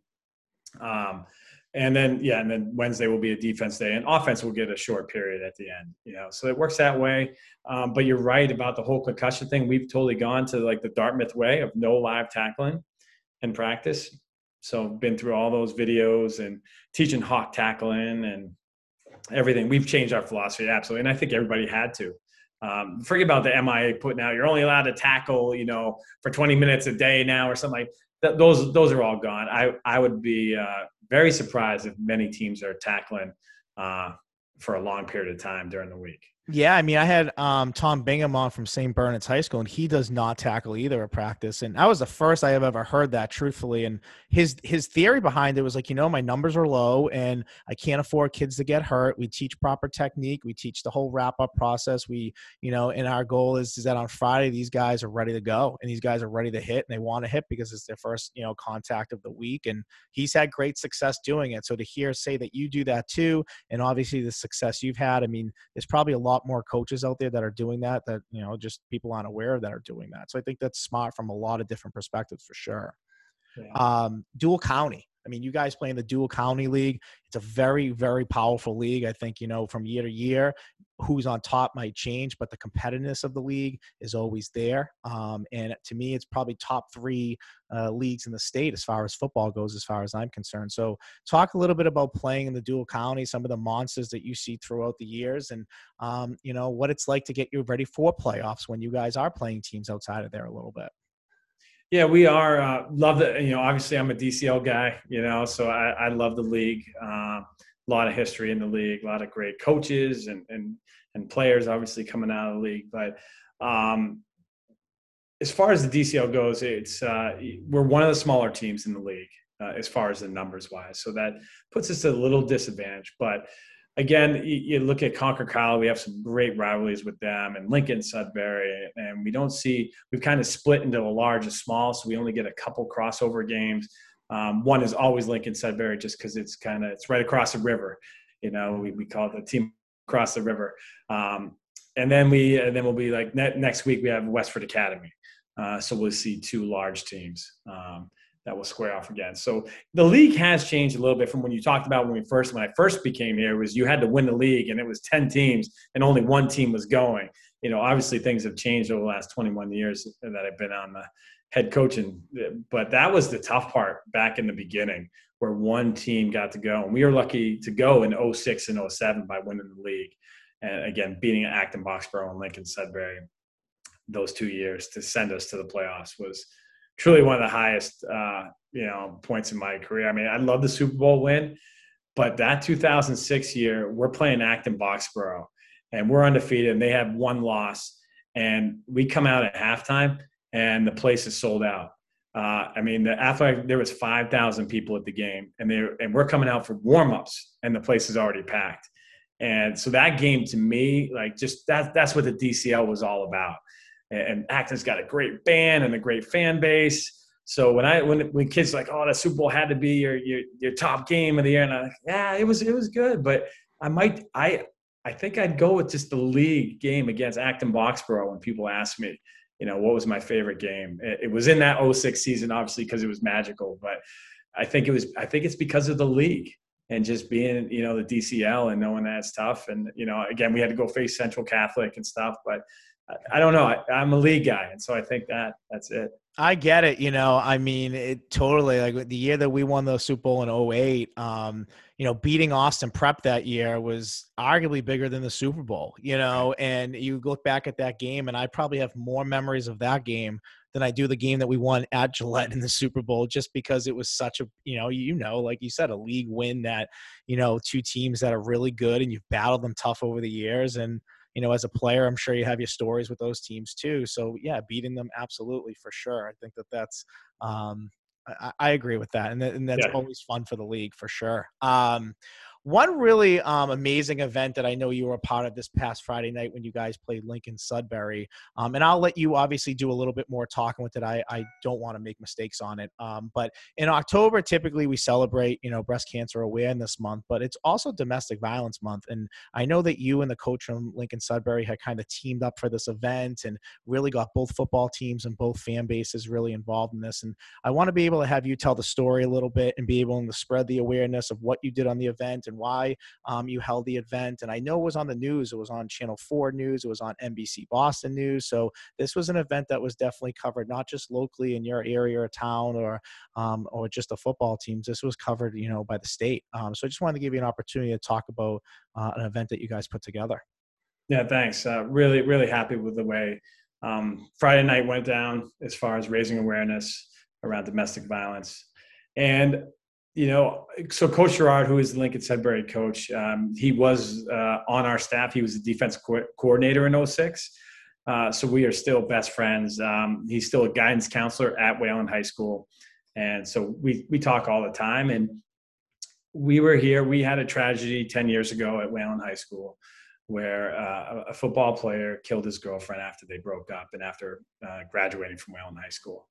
um, and then yeah, and then Wednesday will be a defense day, and offense will get a short period at the end. You know, so it works that way. Um, but you're right about the whole concussion thing. We've totally gone to like the Dartmouth way of no live tackling in practice. So been through all those videos and teaching hawk tackling and everything. We've changed our philosophy absolutely, and I think everybody had to. Um, forget about the MIAA putting out. You're only allowed to tackle, you know, for 20 minutes a day now, or something like that. Those those are all gone. I I would be uh, very surprised if many teams are tackling uh, for a long period of time during the week. Yeah, I mean, I had um, Tom Bingham on from St. Bernard's High School, and he does not tackle either at practice. And I was the first I have ever heard that, truthfully. And his his theory behind it was like, you know, my numbers are low, and I can't afford kids to get hurt. We teach proper technique. We teach the whole wrap up process. We, you know, and our goal is is that on Friday these guys are ready to go, and these guys are ready to hit, and they want to hit because it's their first, you know, contact of the week. And he's had great success doing it. So to hear say that you do that too, and obviously the success you've had, I mean, there's probably a lot lot more coaches out there that are doing that that you know just people aren't aware of that are doing that so i think that's smart from a lot of different perspectives for sure yeah. um, dual county I mean, you guys play in the dual county league. It's a very, very powerful league. I think, you know, from year to year, who's on top might change, but the competitiveness of the league is always there. Um, and to me, it's probably top three uh, leagues in the state as far as football goes, as far as I'm concerned. So, talk a little bit about playing in the dual county, some of the monsters that you see throughout the years, and um, you know what it's like to get you ready for playoffs when you guys are playing teams outside of there a little bit. Yeah, we are. Uh, love the, you know, obviously I'm a DCL guy, you know, so I, I love the league. Uh, a lot of history in the league, a lot of great coaches and, and, and players obviously coming out of the league. But um, as far as the DCL goes, it's, uh, we're one of the smaller teams in the league uh, as far as the numbers wise. So that puts us at a little disadvantage, but again, you, you, look at Concord-Carlisle, we have some great rivalries with them and Lincoln Sudbury, and we don't see, we've kind of split into a large and small, so we only get a couple crossover games. Um, one is always Lincoln Sudbury just because it's kind of, it's right across the river. You know, we, we call it the team across the river. Um, and then we, and then we'll be like ne- next week we have Westford Academy. Uh, so we'll see two large teams. Um, that will square off again. So the league has changed a little bit from when you talked about when we first when I first became here was you had to win the league and it was 10 teams and only one team was going. You know, obviously things have changed over the last 21 years that I've been on the head coaching, but that was the tough part back in the beginning where one team got to go and we were lucky to go in 06 and 07 by winning the league. And again, beating Acton Boxborough and Lincoln Sudbury those two years to send us to the playoffs was – truly one of the highest uh, you know points in my career. I mean, I love the Super Bowl win, but that 2006 year, we're playing Acton Boxborough, and we're undefeated, and they have one loss, and we come out at halftime, and the place is sold out. Uh, I mean, the athletic, there was 5,000 people at the game, and they and we're coming out for warmups, and the place is already packed. And so that game to me, like just that, that's what the DCL was all about and Acton's got a great band and a great fan base. So when I when when kids like, oh, that Super Bowl had to be your your, your top game of the year, and I'm like, yeah, it was it was good, but I might I I think I'd go with just the league game against Acton Boxborough when people ask me, you know, what was my favorite game? It, it was in that 06 season, obviously, because it was magical, but I think it was I think it's because of the league and just being, you know, the DCL and knowing that it's tough. And, you know, again, we had to go face Central Catholic and stuff, but I don't know. I, am a league guy, and so I think that that's it. I get it. You know, I mean, it totally like the year that we won the Super Bowl in 08, um, you know, beating Austin Prep that year was arguably bigger than the Super Bowl, you know, and you look back at that game, and I probably have more memories of that game than I do the game that we won at Gillette in the Super Bowl, just because it was such a, you know, you know, like you said, a league win that, you know, two teams that are really good and you've battled them tough over the years. And, you know, as a player, I'm sure you have your stories with those teams too. So yeah, beating them absolutely for sure. I think that that's, um, I, I agree with that, and, th- and that's yeah. always fun for the league for sure. Um, one really um, amazing event that I know you were a part of this past Friday night when you guys played Lincoln Sudbury, um, and I'll let you obviously do a little bit more talking with it. I, I don't want to make mistakes on it, um, but in October typically we celebrate you know breast cancer awareness month, but it's also domestic violence month, and I know that you and the coach from Lincoln Sudbury had kind of teamed up for this event and really got both football teams and both fan bases really involved in this, and I want to be able to have you tell the story a little bit and be able to spread the awareness of what you did on the event and why um, you held the event. And I know it was on the news. It was on Channel 4 News. It was on NBC Boston News. So this was an event that was definitely covered, not just locally in your area or town or um, or just the football teams. This was covered, you know, by the state. Um, so I just wanted to give you an opportunity to talk about uh, an event that you guys put together. Yeah, thanks. Uh, really, really happy with the way um, Friday night went down as far as raising awareness around domestic violence. And, you know, so Coach Gerard, who is the Lincoln Sudbury coach, um, he was uh, on our staff. He was the defense co- coordinator in 06. Uh, so we are still best friends. Um, he's still a guidance counselor at Wayland High School. And so we, we talk all the time. And we were here, we had a tragedy 10 years ago at Wayland High School where uh, a football player killed his girlfriend after they broke up and after uh, graduating from Wayland High School.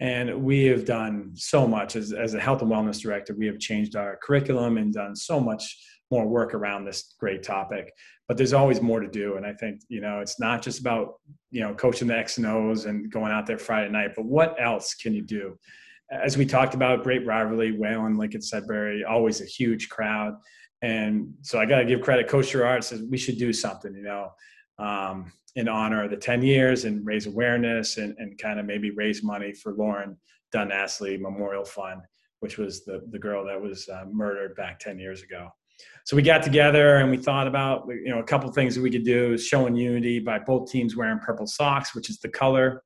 And we have done so much as, as a health and wellness director. We have changed our curriculum and done so much more work around this great topic. But there's always more to do. And I think, you know, it's not just about, you know, coaching the X and O's and going out there Friday night, but what else can you do? As we talked about, great rivalry, Wayland, Lincoln, Sudbury, always a huge crowd and so I got to give credit. Coach Gerard says we should do something, you know, um, in honor of the 10 years and raise awareness and, and kind of maybe raise money for Lauren Dunne Astley Memorial Fund, which was the, the girl that was uh, murdered back 10 years ago. So we got together and we thought about, you know, a couple things that we could do is showing unity by both teams wearing purple socks, which is the color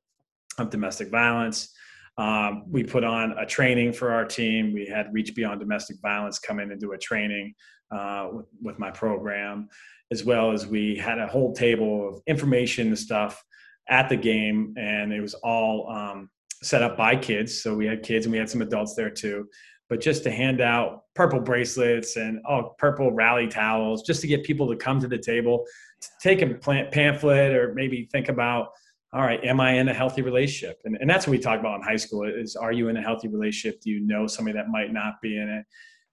of domestic violence. Um, we put on a training for our team. We had Reach Beyond Domestic Violence come in and do a training uh, with, with, my program, as well as we had a whole table of information and stuff at the game, and it was all um, set up by kids. So we had kids and we had some adults there too. But just to hand out purple bracelets and oh, purple rally towels, just to get people to come to the table, to take a pamphlet or maybe think about all right, am I in a healthy relationship? And, and that's what we talk about in high school is are you in a healthy relationship? Do you know somebody that might not be in it?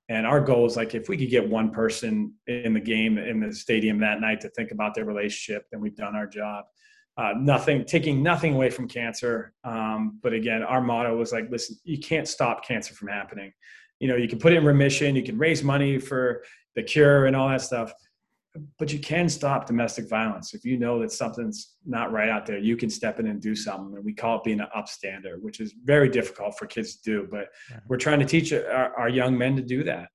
And our goal is like if we could get one person in the game in the stadium that night to think about their relationship, then we've done our job. Uh, nothing, taking nothing away from cancer. Um, but again, our motto was like, listen, you can't stop cancer from happening. You know, you can put it in remission, you can raise money for the cure and all that stuff but you can stop domestic violence. If you know that something's not right out there you can step in and do something. And we call it being an upstander which is very difficult for kids to do but yeah. we're trying to teach our, our, young men to do that.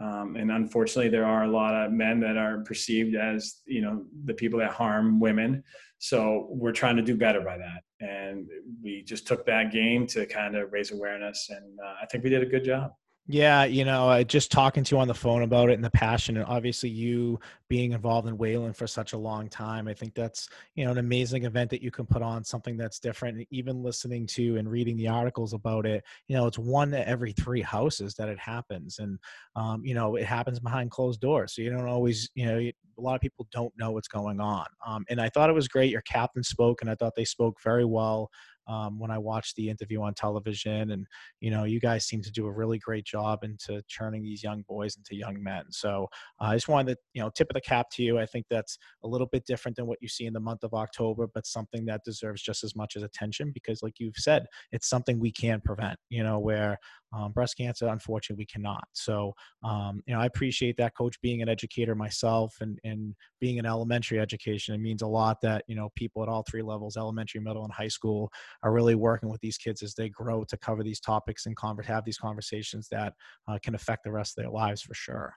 Um, and unfortunately there are a lot of men that are perceived as you know the people that harm women. So we're trying to do better by that. And we just took that game to kind of raise awareness. And uh, i think we did a good job yeah, you know, uh, just talking to you on the phone about it and the passion, and obviously you being involved in Wayland for such a long time. I think that's you know an amazing event that you can put on something that's different. And even listening to and reading the articles about it, you know, it's one every three houses that it happens, and um, you know, it happens behind closed doors, so you don't always, you know, a lot of people don't know what's going on. Um, and I thought it was great. Your captain spoke, and I thought they spoke very well um, when I watched the interview on television. And, you know, you guys seem to do a really great job into turning these young boys into young men. So uh, I just wanted to, you know, tip of the cap to you. I think that's a little bit different than what you see in the month of October, but something that deserves just as much as attention because, like you've said, it's something we can prevent, you know, where um, breast cancer, unfortunately, we cannot. So, um, you know, I appreciate that, coach, being an educator myself and, and being in elementary education. It means a lot that, you know, people at all three levels, elementary, middle, and high school, are really working with these kids as they grow to cover these topics and have these conversations that uh, can affect the rest of their lives for sure.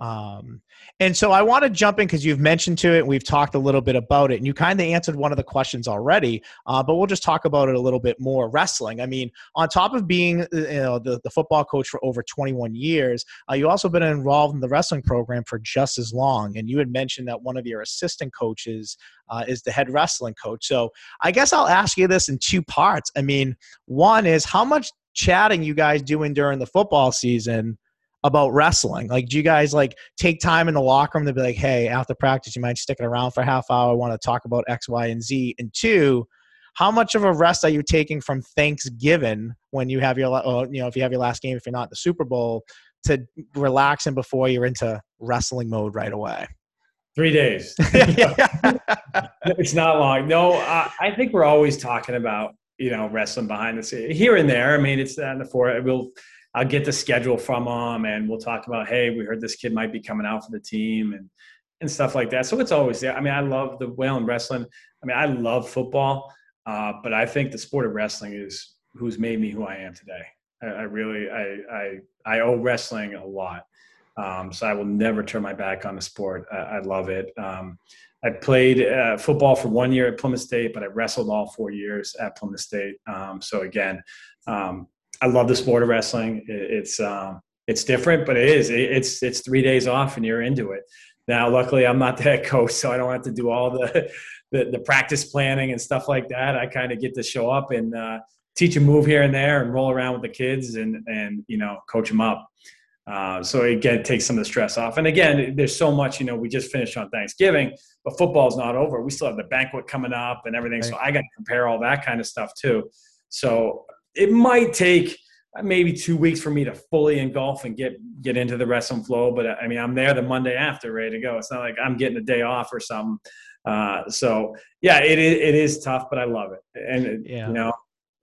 Um, and so I want to jump in because you've mentioned to it, we've talked a little bit about it, and you kind of answered one of the questions already. Uh, but we'll just talk about it a little bit more. Wrestling. I mean, on top of being uh, you know the, the football coach for over 21 years, uh, you also been involved in the wrestling program for just as long. And you had mentioned that one of your assistant coaches uh, is the head wrestling coach. So I guess I'll ask you this in two parts. I mean, one is how much chatting you guys doing during the football season about wrestling? Like, do you guys like take time in the locker room to be like, hey, after practice, you might stick it around for a half hour. I want to talk about X, Y, and Z. And two, how much of a rest are you taking from Thanksgiving when you have your, or, you know, if you have your last game, if you're not the Super Bowl, to relaxing before you're into wrestling mode right away? Three days. it's not long. No, uh, I think we're always talking about you know wrestling behind the scenes here and there. I mean, it's on the four. We'll I'll get the schedule from them, and we'll talk about, hey, we heard this kid might be coming out for the team, and and stuff like that. So it's always there. I mean, I love the Wayland wrestling. I mean, I love football, uh, but I think the sport of wrestling is who's made me who I am today. I, I really, I, I, I owe wrestling a lot. Um, so I will never turn my back on the sport. I, I love it. Um, I played uh, football for one year at Plymouth State, but I wrestled all four years at Plymouth State. Um, so again, um, I love the sport of wrestling. It's um, it's different, but it is. It's it's three days off and you're into it. Now, luckily, I'm not the head coach, so I don't have to do all the the, the practice planning and stuff like that. I kind of get to show up and uh, teach a move here and there and roll around with the kids and and you know coach them up. Uh, so again, it takes some of the stress off. And again, there's so much. You know, we just finished on Thanksgiving, but football's not over. We still have the banquet coming up and everything. Right. So I got to compare all that kind of stuff too. So it might take maybe two weeks for me to fully engulf and get get into the wrestling flow. But I mean, I'm there the Monday after, ready to go. It's not like I'm getting a day off or something. Uh, so yeah, it is, it is tough, but I love it. And yeah. you know,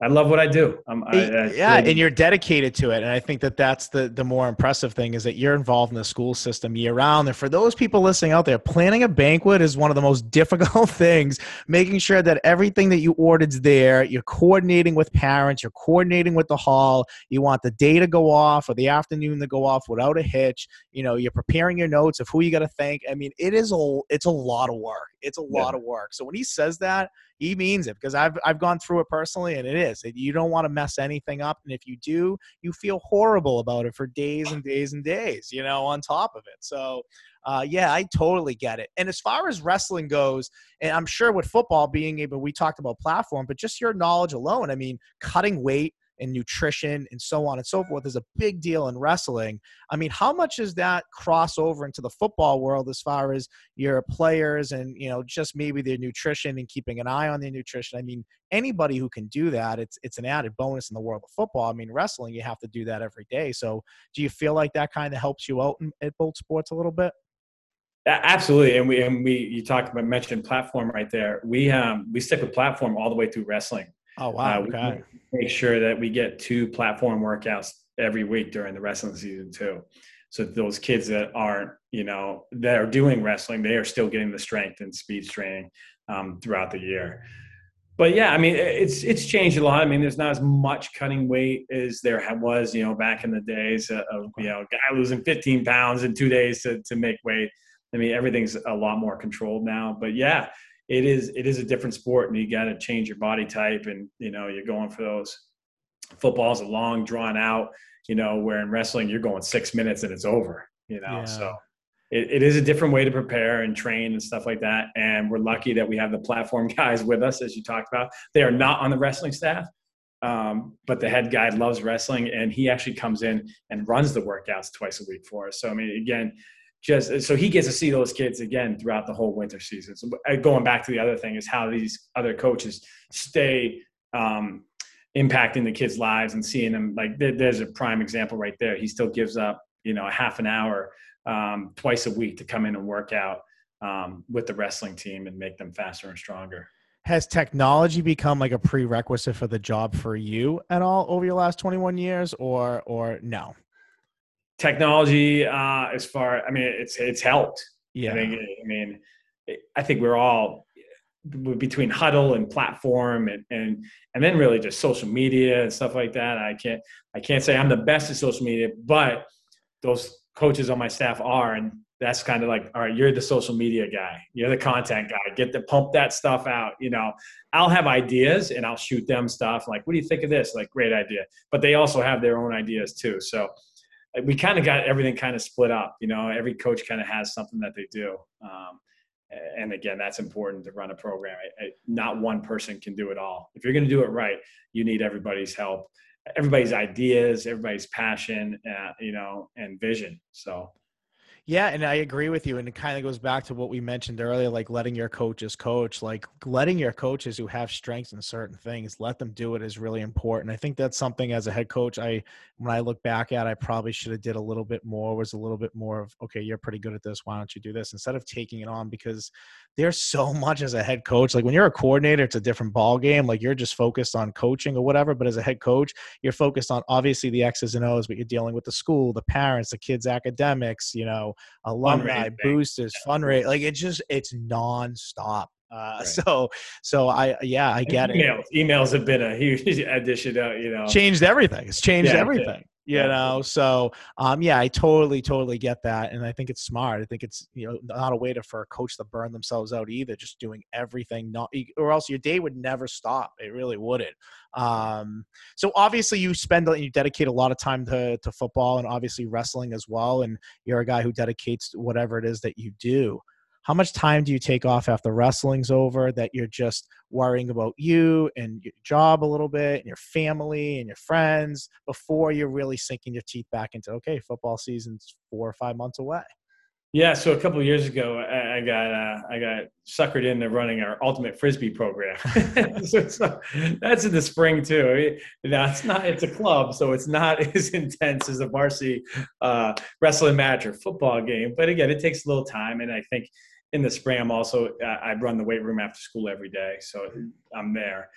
I love what I do. I, I yeah, and you're dedicated to it, and I think that that's the the more impressive thing is that you're involved in the school system year round. And for those people listening out there, planning a banquet is one of the most difficult things. Making sure that everything that you ordered's there, you're coordinating with parents, you're coordinating with the hall. You want the day to go off or the afternoon to go off without a hitch. You know, you're preparing your notes of who you got to thank. I mean, it is a it's a lot of work. It's a lot yeah. of work. So when he says that, he means it because I've I've gone through it personally, and it is. You don't want to mess anything up, and if you do, you feel horrible about it for days and days and days. You know, on top of it. So. Uh, yeah, I totally get it. And as far as wrestling goes, and I'm sure with football being able, we talked about platform, but just your knowledge alone, I mean, cutting weight, and nutrition and so on and so forth is a big deal in wrestling. I mean, how much does that cross over into the football world as far as your players and, you know, just maybe their nutrition and keeping an eye on their nutrition? I mean, anybody who can do that, it's it's an added bonus in the world of football. I mean, wrestling, you have to do that every day. So do you feel like that kind of helps you out in, at both sports a little bit? Absolutely, and we and we you talked about mentioned platform right there. We um we stick with platform all the way through wrestling. Oh wow! Uh, okay. Make sure that we get two platform workouts every week during the wrestling season too. So those kids that aren't, you know, that are doing wrestling, they are still getting the strength and speed training um, throughout the year. But yeah, I mean, it's it's changed a lot. I mean, there's not as much cutting weight as there was, you know, back in the days of you know, guy losing 15 pounds in two days to to make weight. I mean, everything's a lot more controlled now. But yeah, it is it is a different sport and you got to change your body type and you know you're going for those football's a long drawn out you know where in wrestling you're going six minutes and it's over you know yeah. so it, it is a different way to prepare and train and stuff like that. And we're lucky that we have the platform guys with us as you talked about. They are not on the wrestling staff um, but the head guy loves wrestling and he actually comes in and runs the workouts twice a week for us. So i mean again just so he gets to see those kids again throughout the whole winter season. So uh, going back to the other thing is how these other coaches stay um, impacting the kids' lives and seeing them. Like there's a prime example right there. He still gives up, you know, a half an hour um, twice a week to come in and work out um, with the wrestling team and make them faster and stronger. Has technology become like a prerequisite for the job for you at all over your last 21 years, or or no? Technology uh, as far i mean it's it's helped. Yeah. i, think, I mean i think we're all between Hudl and platform and, and and then really just social media and stuff like that. I can't i can't say i'm the best at social media but those coaches on my staff are and that's kind of like all right you're the social media guy. You're the content guy. Get to pump that stuff out you know. I'll have ideas and i'll shoot them stuff like what do you think of this? Like great idea. But they also have their own ideas too. So we kind of got everything kind of split up. You know, every coach kind of has something that they do. Um, and again, that's important to run a program. not one person can do it all. If you're going to do it right, you need everybody's help, everybody's ideas, everybody's passion, uh, you know, and vision. So Yeah, and I agree with you. And it kind of goes back to what we mentioned earlier, like letting your coaches coach, like letting your coaches who have strengths in certain things, let them do it is really important. I think that's something as a head coach, I when I look back at, I probably should have did a little bit more, was a little bit more of, okay, you're pretty good at this. Why don't you do this? Instead of taking it on because there's so much as a head coach. Like when you're a coordinator, it's a different ball game. Like you're just focused on coaching or whatever. But as a head coach, you're focused on obviously the X's and O's, but you're dealing with the school, the parents, the kids' academics, you know, alumni, boosters, fundraise. Like it's just it's nonstop. Uh, right. So, so I yeah I get emails, it. Emails have been a huge addition. To, you know, changed everything. It's changed yeah, everything you know so um yeah i totally totally get that and i think it's smart. I think it's you know not a way to for a coach to burn themselves out either just doing everything not or else your day would never stop. It really wouldn't. Um so obviously you spend you dedicate a lot of time to to football and obviously wrestling as well and you're a guy who dedicates whatever it is that you do how much time do you take off after wrestling's over that you're just worrying about you and your job a little bit and your family and your friends before you're really sinking your teeth back into okay football season's four or five months away yeah, so a couple years ago, I got uh, I got suckered into running our ultimate frisbee program. so, so, that's in the spring too. It's not it's a club, so it's not as intense as a varsity uh, wrestling match or football game. But again, it takes a little time, and I think in the spring, I'm also I run the weight room after school every day, so I'm there.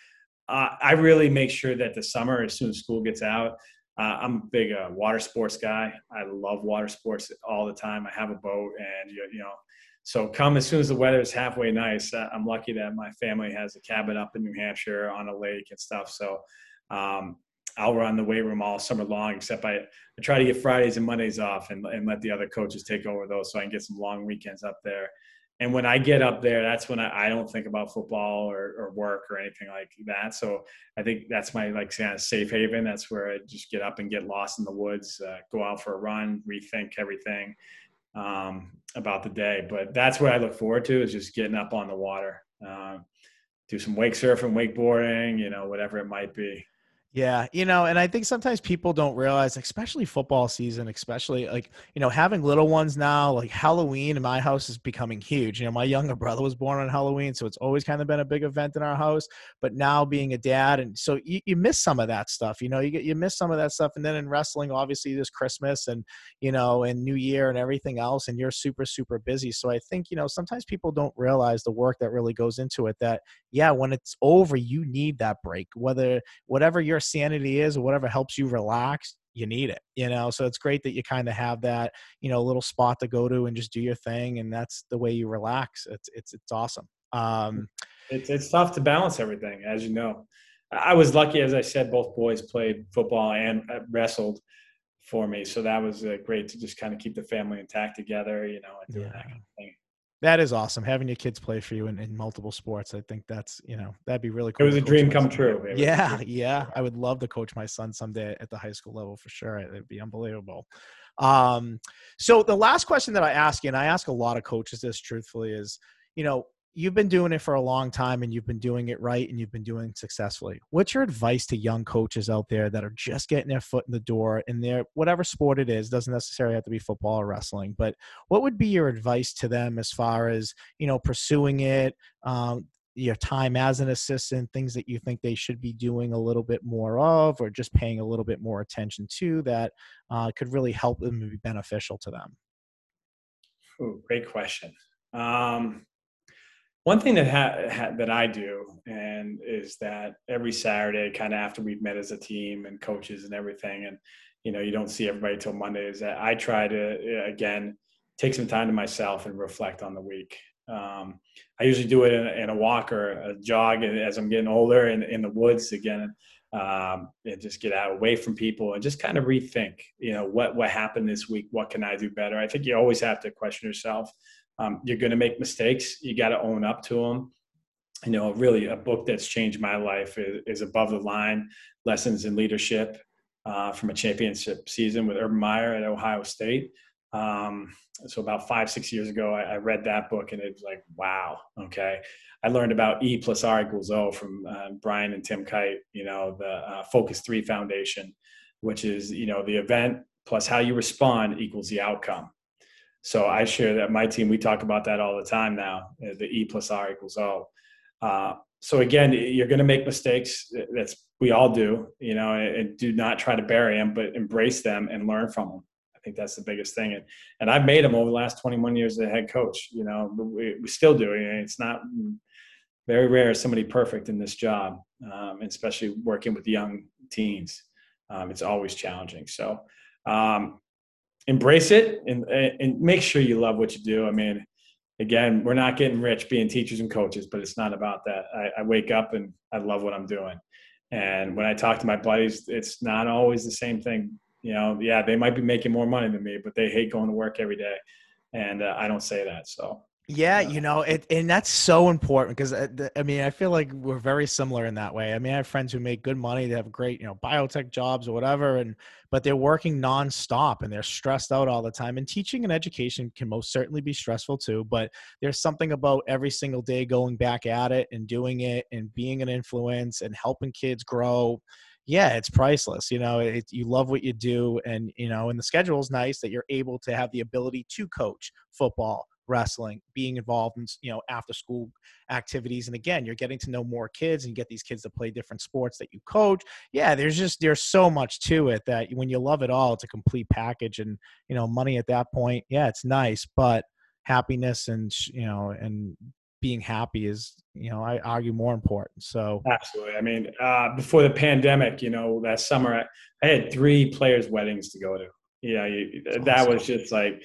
Uh, I really make sure that the summer, as soon as school gets out, uh, I'm a big uh, water sports guy. I love water sports all the time. I have a boat, and you, you know, so come as soon as the weather is halfway nice. Uh, I'm lucky that my family has a cabin up in New Hampshire on a lake and stuff. So um, I'll run the weight room all summer long, except I, I try to get Fridays and Mondays off and, and let the other coaches take over those so I can get some long weekends up there and when I get up there, that's when I, I don't think about football or, or, work or anything like that. So I think that's my like safe haven. That's where I just get up and get lost in the woods, uh, go out for a run, rethink everything um, about the day. But that's what I look forward to is just getting up on the water, uh, do some wake surfing, wakeboarding, you know, whatever it might be. Yeah, you know, and I think sometimes people don't realize, especially football season, especially like, you know, having little ones now, like Halloween in my house is becoming huge. You know, my younger brother was born on Halloween, so it's always kind of been a big event in our house. But now being a dad, and so you, you miss some of that stuff, you know, you get you miss some of that stuff. And then in wrestling, obviously there's Christmas and, you know, and New Year and everything else, and you're super, super busy. So I think, you know, sometimes people don't realize the work that really goes into it that, yeah, when it's over, you need that break, whether whatever you're sanity is or whatever helps you relax you need it you know? So it's great that you kind of have that you know little spot to go to and just do your thing and that's the way you relax. It's it's it's awesome. Um it's it's tough to balance everything as you know. I was lucky as i said both boys played football and uh, wrestled for me so that was uh, great to just kind of keep the family intact together you know and doing yeah. that kind of thing that is awesome. Having your kids play for you in, in multiple sports. I think that's, you know, that'd be really cool. It was a dream come true. Yeah. Yeah. I would love to coach my son someday at the high school level for sure. It'd be unbelievable. Um, so the last question that I ask you, and I ask a lot of coaches this truthfully is, you know, you've been doing it for a long time and you've been doing it right and you've been doing it successfully. What's your advice to young coaches out there that are just getting their foot in the door in their whatever sport it is, doesn't necessarily have to be football or wrestling, but what would be your advice to them as far as, you know, pursuing it, um, your time as an assistant, things that you think they should be doing a little bit more of, or just paying a little bit more attention to that uh, could really help them and be beneficial to them? Ooh, great question. Um, one thing that ha- ha- that I do and is that every Saturday, kind of after we've met as a team and coaches and everything, and you know you don't see everybody till Monday. Is that I try to again take some time to myself and reflect on the week. Um, I usually do it in a, in a, walk or a jog as I'm getting older in, in the woods again, um, and just get out away from people and just kind of rethink. You know what what happened this week? What can I do better? I think you always have to question yourself um, you're going to make mistakes. You got to own up to them. You know, really, a book that's changed my life is, is Above the Line Lessons in Leadership uh, from a championship season with Urban Meyer at Ohio State. Um, so, about five, six years ago, I, I, read that book and it was like, wow, okay. I learned about E plus R equals O from uh, Brian and Tim Kight, you know, the uh, Focus 3 Foundation, which is, you know, the event plus how you respond equals the outcome. So I share that my team, we talk about that all the time now, uh, the E plus R equals O. Uh, so again, you're going to make mistakes. That's we all do, you know, and do not try to bury them, but embrace them and learn from them. I think that's the biggest thing. And, and I've made them over the last 21 years as a head coach, you know, we, we still do. It's not very rare somebody perfect in this job, um, especially working with young teens. Um, it's always challenging. So um, embrace it and, and make sure you love what you do. I mean, again, we're not getting rich being teachers and coaches, but it's not about that. I, I, wake up and I love what I'm doing. And when I talk to my buddies, it's not always the same thing. You know, yeah, they might be making more money than me, but they hate going to work every day. And uh, I don't say that. So yeah, you know, it, and that's so important because uh, I mean, I feel like we're very similar in that way. I mean, I have friends who make good money, they have great, you know, biotech jobs or whatever, and but they're working nonstop and they're stressed out all the time. And teaching and education can most certainly be stressful too, but there's something about every single day going back at it and doing it and being an influence and helping kids grow yeah, it's priceless. You know, it, you love what you do, and you know, and the schedule is nice that you're able to have the ability to coach football, wrestling, being involved in you know after school activities, and again, you're getting to know more kids and get these kids to play different sports that you coach. Yeah, there's just there's so much to it that when you love it all, it's a complete package, and you know, money at that point, yeah, it's nice, but happiness and you know and being happy is you know i argue more important so absolutely i mean uh, before the pandemic you know that summer i, I had three players weddings to go to yeah you, that awesome. was just like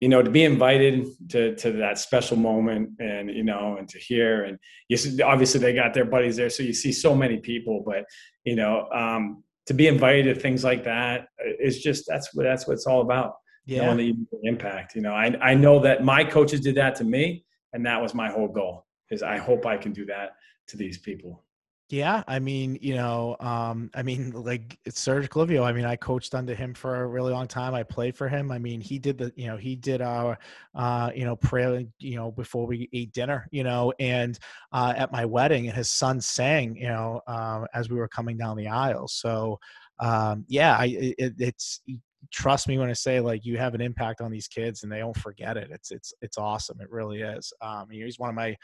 you know to be invited to to that special moment and you know and to hear and you see, obviously they got their buddies there so you see so many people but you know um, to be invited to things like that is just that's what that's what it's all about yeah. knowing that you impact you know I, I know that my coaches did that to me and that was my whole goal is i hope i can do that to these people yeah, I mean, you know, um, I mean, like Serge Clivio. I mean, I coached under him for a really long time. I played for him. I mean, he did the, you know, he did our, uh, you know, prayer, you know, before we ate dinner, you know, and uh, at my wedding, and his son sang, you know, uh, as we were coming down the aisle. So, um, yeah, I, it, it's trust me when I say like you have an impact on these kids and they don't forget it. It's it's it's awesome. It really is. Um, he's one of my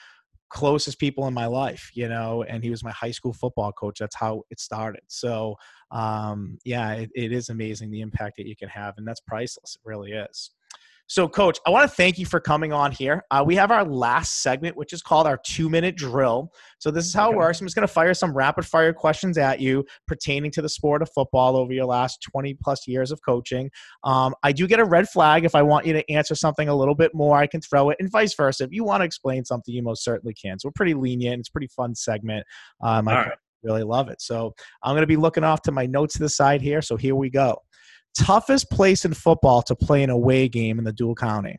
closest people in my life, you know, and he was my high school football coach. That's how it started. So, um, yeah, it, it is amazing the impact that you can have, and that's priceless. It really is. So, Coach, I want to thank you for coming on here. Uh, we have our last segment, which is called our two minute drill. So, this is how okay. it works. I'm just going to fire some rapid fire questions at you pertaining to the sport of football over your last 20 plus years of coaching. Um, I do get a red flag if I want you to answer something a little bit more. I can throw it, and vice versa. If you want to explain something, you most certainly can. So, we're pretty lenient. It's a pretty fun segment. Um, I right. really love it. So, I'm going to be looking off to my notes to the side here. So, here we go toughest place in football to play an away game in the dual county?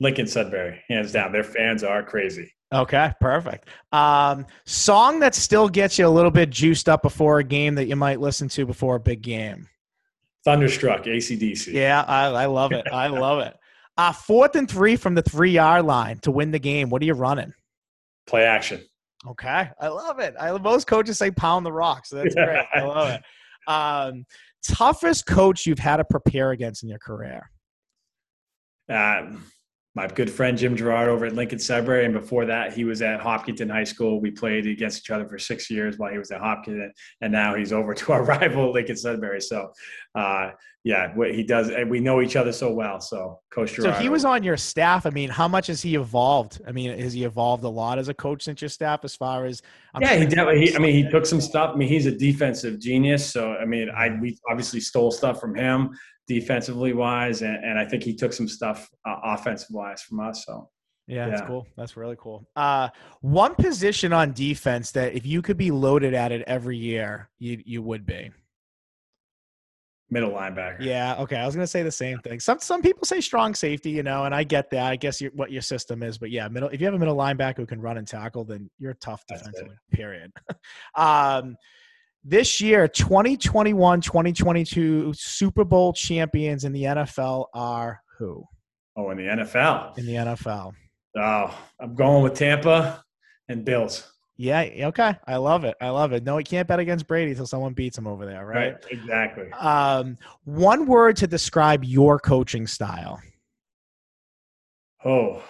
Lincoln Sudbury, hands down. Their fans are crazy. Okay, perfect. Um, song that still gets you a little bit juiced up before a game that you might listen to before a big game. Thunderstruck, ACDC. Yeah, I, I love it. I love it. Uh, fourth and three from the three yard line to win the game. What are you running? Play action. Okay, I love it. I most coaches say pound the rock, so that's great. I love it. Um, toughest coach you've had to prepare against in your career? Um, my good friend Jim Gerard over at Lincoln Sudbury, and before that, he was at Hopkinton High School. We played against each other for six years while he was at Hopkinton, and now he's over to our rival Lincoln Sudbury. So, uh, yeah, what he does, and we know each other so well. So, Coach Gerard. So he was on your staff. I mean, how much has he evolved? I mean, has he evolved a lot as a coach since your staff? As far as I'm yeah, he definitely. He, I mean, he took some stuff. I mean, he's a defensive genius. So, I mean, I we obviously stole stuff from him defensively wise, and, and I think he took some stuff uh, offensive wise from us. So. Yeah, yeah, that's cool. That's really cool. Uh, one position on defense that if you could be loaded at it every year, you you would be middle linebacker. Yeah. Okay. I was gonna say the same thing. Some some people say strong safety, you know, and I get that. I guess what your system is, but yeah, middle. If you have a middle linebacker who can run and tackle, then you're tough defensively. Period. um, this year 2021 2022 super bowl champions in the nfl are who oh in the nfl in the nfl oh i'm going with tampa and bills Yeah. Okay. I love it. I love it. No, he can't bet against Brady until someone beats him over there, right? right exactly. Um, one word to describe your coaching style. Oh,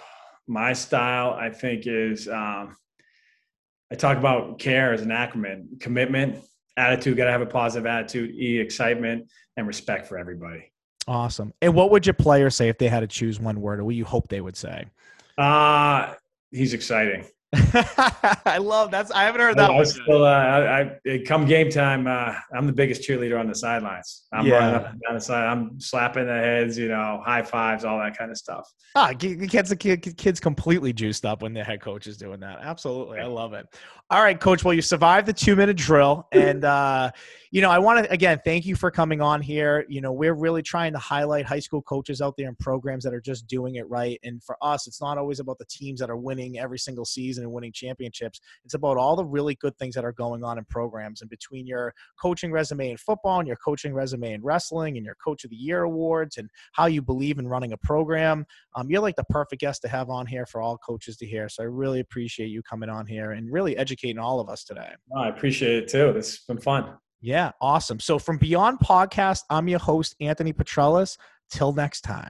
my style, I think, is um, I talk about care as an acronym: commitment, attitude. Got to have a positive attitude. E, excitement, and respect for everybody. Awesome. And what would your players say if they had to choose one word, or what you hope they would say? Uh, he's exciting. I love that's. I haven't heard that. I, still, uh, I, I, come game time. Uh, I'm the biggest cheerleader on the sidelines. I'm yeah. running up and down the side. I'm slapping the heads, you know, high fives, all that kind of stuff. Ah, kids, the kids completely juiced up when the head coach is doing that. Absolutely, I love it. All right, coach. Well, you survived the two minute drill, and uh, you know, I want to again thank you for coming on here. You know, we're really trying to highlight high school coaches out there and programs that are just doing it right. And for us, it's not always about the teams that are winning every single season and winning championships. It's about all the really good things that are going on in programs. And between your coaching resume in football and your coaching resume in wrestling and your Coach of the Year awards and how you believe in running a program, um, you're like the perfect guest to have on here for all coaches to hear. So I really appreciate you coming on here and really educating all of us today. I appreciate it too. This has been fun. Yeah, awesome. So from Beyond Podcast, I'm your host, Anthony Petrellis. Till next time.